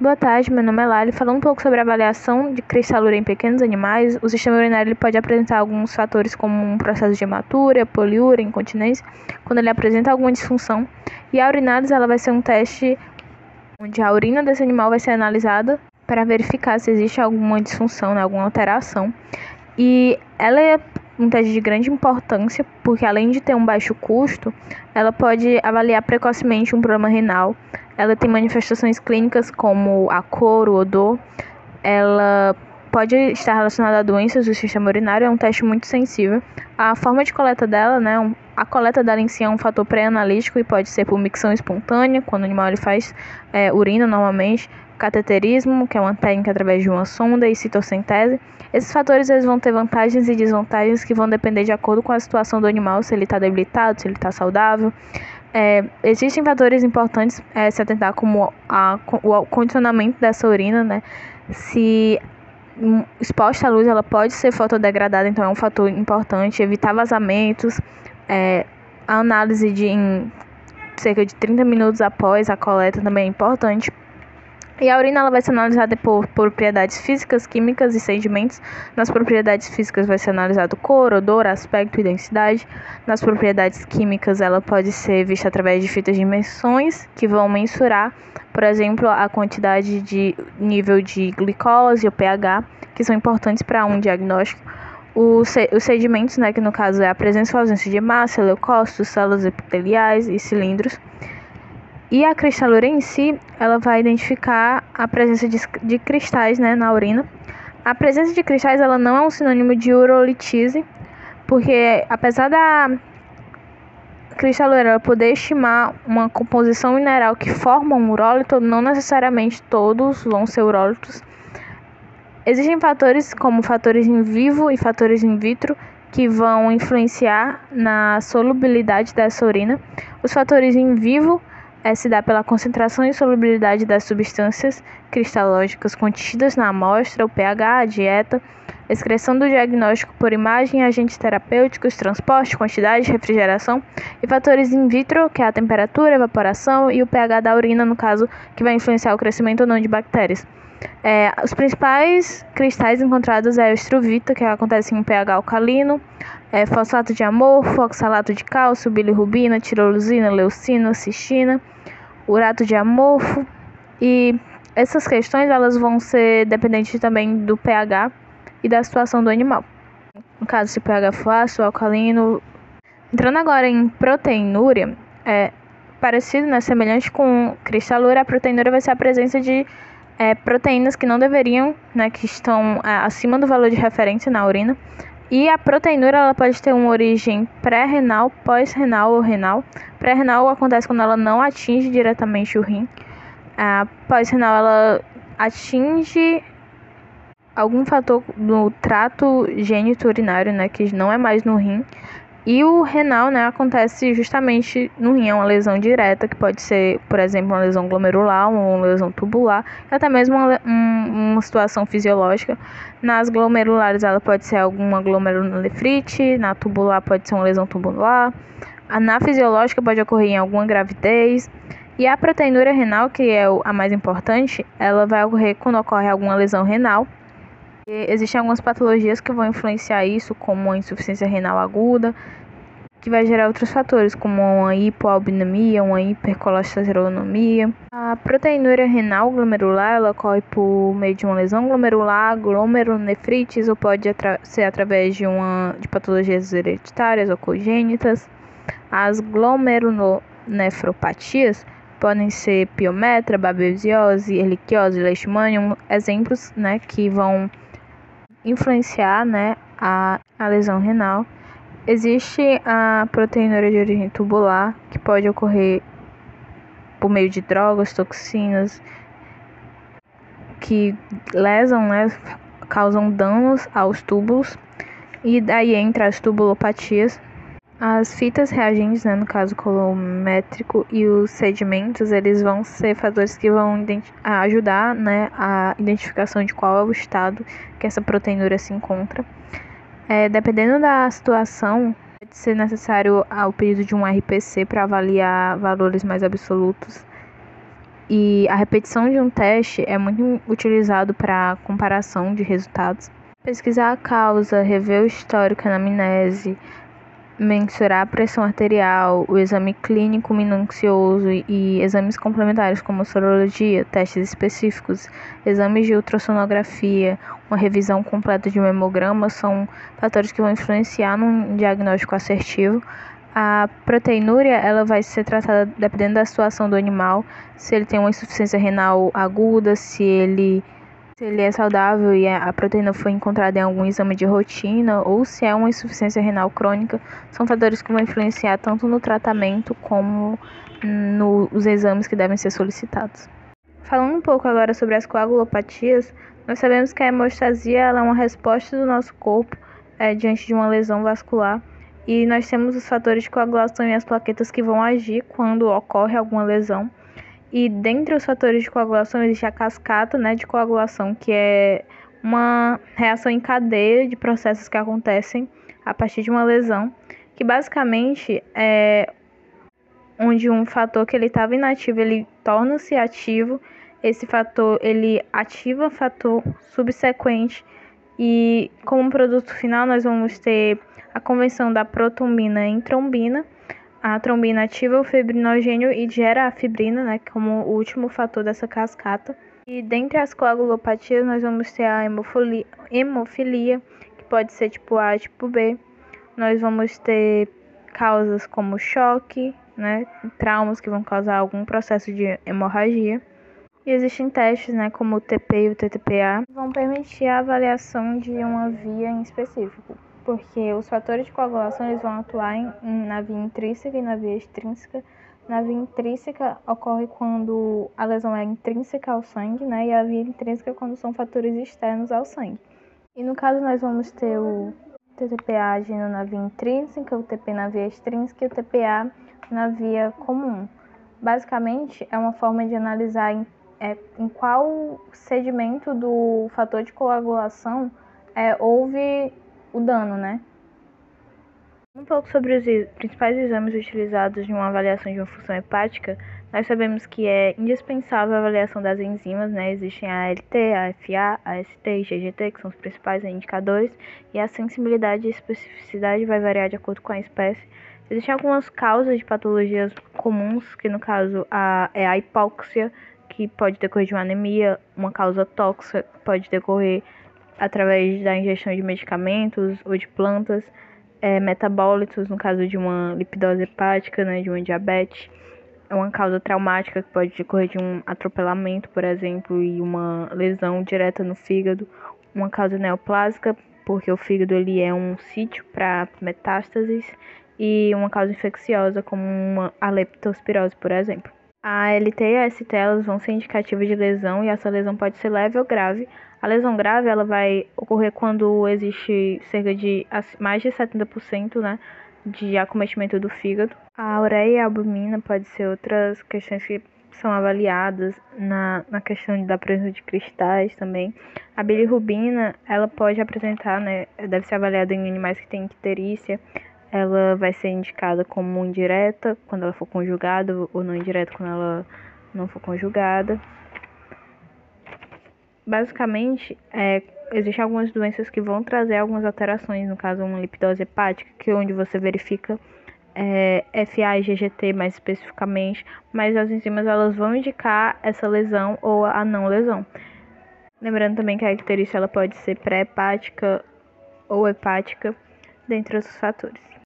Boa tarde, meu nome é Lali. Falando um pouco sobre a avaliação de cristalura em pequenos animais, o sistema urinário pode apresentar alguns fatores como um processo de hematúria, poliúria, incontinência, quando ele apresenta alguma disfunção. E a urinálise ela vai ser um teste onde a urina desse animal vai ser analisada para verificar se existe alguma disfunção, né, alguma alteração. E ela teste de grande importância, porque além de ter um baixo custo, ela pode avaliar precocemente um problema renal. Ela tem manifestações clínicas como a cor, o odor. Ela pode estar relacionada a doenças do sistema urinário, é um teste muito sensível. A forma de coleta dela, né, a coleta dela em si é um fator pré-analítico e pode ser por micção espontânea, quando o animal ele faz é, urina normalmente, cateterismo, que é uma técnica através de uma sonda, e citocentese. Esses fatores eles vão ter vantagens e desvantagens que vão depender de acordo com a situação do animal, se ele está debilitado, se ele está saudável. É, existem fatores importantes é, se atentar como a, o condicionamento dessa urina, né? Se exposta à luz, ela pode ser fotodegradada, então é um fator importante. Evitar vazamentos, é, a análise de em cerca de 30 minutos após a coleta também é importante e a urina ela vai ser analisada por propriedades físicas, químicas e sedimentos. Nas propriedades físicas vai ser analisado cor, odor, aspecto e densidade. Nas propriedades químicas ela pode ser vista através de fitas de dimensões que vão mensurar, por exemplo, a quantidade de nível de glicose ou pH, que são importantes para um diagnóstico. Os, sedimentos, né, que no caso é a presença ou ausência de massa, leucócitos, células epiteliais e cilindros. E a cristalura em si, ela vai identificar a presença de, de cristais né, na urina. A presença de cristais ela não é um sinônimo de urolitise, porque apesar da cristalura poder estimar uma composição mineral que forma um urólito, não necessariamente todos vão ser urólitos. Existem fatores como fatores in vivo e fatores in vitro que vão influenciar na solubilidade dessa urina. Os fatores in vivo é, se dá pela concentração e solubilidade das substâncias cristalógicas contidas na amostra, o pH, a dieta, excreção do diagnóstico por imagem, agentes terapêuticos, transporte, quantidade, refrigeração e fatores in vitro, que é a temperatura, evaporação e o pH da urina, no caso, que vai influenciar o crescimento ou não de bactérias. É, os principais cristais encontrados é o estruvita, que acontece em pH alcalino, é, fosfato de amorfo, oxalato de cálcio, bilirrubina, tirosina, leucina, cistina, urato de amorfo. E essas questões elas vão ser dependentes também do pH e da situação do animal. No caso, se o pH for ácido, alcalino. Entrando agora em proteinúria, é parecido, né, semelhante com cristalura, a proteinúria vai ser a presença de é, proteínas que não deveriam, né, que estão é, acima do valor de referência na urina, e a proteinúria ela pode ter uma origem pré-renal, pós-renal ou renal. Pré-renal acontece quando ela não atinge diretamente o rim. A pós-renal ela atinge algum fator no trato gênito urinário, né, que não é mais no rim. E o renal, né, acontece justamente no rim, é uma lesão direta, que pode ser, por exemplo, uma lesão glomerular, uma lesão tubular, até mesmo uma, um, uma situação fisiológica. Nas glomerulares, ela pode ser alguma glomerulonefrite, na tubular pode ser uma lesão tubular, na fisiológica pode ocorrer em alguma gravidez. E a proteinúria renal, que é a mais importante, ela vai ocorrer quando ocorre alguma lesão renal. E existem algumas patologias que vão influenciar isso, como a insuficiência renal aguda, que vai gerar outros fatores, como uma hipoalbinemia, uma hipercolesterolemia. A proteinúria renal glomerular ela ocorre por meio de uma lesão glomerular, glomerulonefrites, ou pode atra ser através de, uma, de patologias hereditárias ou congênitas. As glomerulonefropatias podem ser piometra, babesiose, erliquiose, leishmanium, exemplos né, que vão influenciar né, a, a lesão renal. Existe a proteinúria de origem tubular, que pode ocorrer por meio de drogas, toxinas, que lesam, né, causam danos aos túbulos, e daí entra as tubulopatias, as fitas reagentes, né, no caso colométrico, e os sedimentos, eles vão ser fatores que vão ajudar né, a identificação de qual é o estado que essa proteinúria se encontra. É, dependendo da situação, pode ser necessário o pedido de um RPC para avaliar valores mais absolutos. e a repetição de um teste é muito utilizado para comparação de resultados. Pesquisar a causa, rever o histórico, anamnese, mensurar a pressão arterial, o exame clínico minucioso e exames complementares como sorologia, testes específicos, exames de ultrassonografia, uma revisão completa de um hemograma são fatores que vão influenciar num diagnóstico assertivo. A proteinúria ela vai ser tratada dependendo da situação do animal, se ele tem uma insuficiência renal aguda, se ele se ele é saudável e a proteína foi encontrada em algum exame de rotina ou se é uma insuficiência renal crônica, são fatores que vão influenciar tanto no tratamento como nos exames que devem ser solicitados. Falando um pouco agora sobre as coagulopatias, nós sabemos que a hemostasia é uma resposta do nosso corpo é, diante de uma lesão vascular e nós temos os fatores de coagulação e as plaquetas que vão agir quando ocorre alguma lesão. E dentre os fatores de coagulação existe a cascata né, de coagulação, que é uma reação em cadeia de processos que acontecem a partir de uma lesão, que basicamente é onde um fator que ele estava inativo, ele torna-se ativo, esse fator ele ativa fator subsequente e como produto final nós vamos ter a convenção da protombina em trombina, a trombina ativa o fibrinogênio e gera a fibrina, né, como o último fator dessa cascata. E dentre as coagulopatias, nós vamos ter a hemofilia, hemofilia, que pode ser tipo A, tipo B. Nós vamos ter causas como choque, né, traumas que vão causar algum processo de hemorragia. E existem testes, né, como o TP e o TTPA, que vão permitir a avaliação de uma via em específico porque os fatores de coagulação eles vão atuar em, na via intrínseca e na via extrínseca. Na via intrínseca ocorre quando a lesão é intrínseca ao sangue, né? E a via intrínseca quando são fatores externos ao sangue. E no caso nós vamos ter o TTPA agindo na via intrínseca, o TP na via extrínseca e o TPA na via comum. Basicamente é uma forma de analisar em, é, em qual sedimento do fator de coagulação é, houve o dano, né? Um pouco sobre os principais exames utilizados em uma avaliação de uma função hepática, nós sabemos que é indispensável a avaliação das enzimas, né? Existem a ALT, a FA, a ST e GGT, que são os principais indicadores, e a sensibilidade e especificidade vai variar de acordo com a espécie. Existem algumas causas de patologias comuns, que no caso a, é a hipóxia, que pode decorrer de uma anemia, uma causa tóxica, pode decorrer através da ingestão de medicamentos ou de plantas, é, metabólitos, no caso de uma lipidose hepática, né, de uma diabetes, é uma causa traumática que pode decorrer de um atropelamento, por exemplo, e uma lesão direta no fígado, uma causa neoplásica, porque o fígado ele é um sítio para metástases, e uma causa infecciosa, como uma leptospirose, por exemplo. A LT e a ST elas vão ser indicativas de lesão e essa lesão pode ser leve ou grave. A lesão grave ela vai ocorrer quando existe cerca de mais de 70% né, de acometimento do fígado. A ureia e a albumina pode ser outras questões que são avaliadas na, na questão da presença de cristais também. A bilirrubina, ela pode apresentar, né, deve ser avaliada em animais que têm icterícia, ela vai ser indicada como indireta quando ela for conjugada ou não indireta quando ela não for conjugada. Basicamente, é, existem algumas doenças que vão trazer algumas alterações, no caso uma lipidose hepática, que é onde você verifica é, FA e GGT mais especificamente, mas as enzimas elas vão indicar essa lesão ou a não lesão. Lembrando também que a icterícia ela pode ser pré-hepática ou hepática, dentre outros fatores.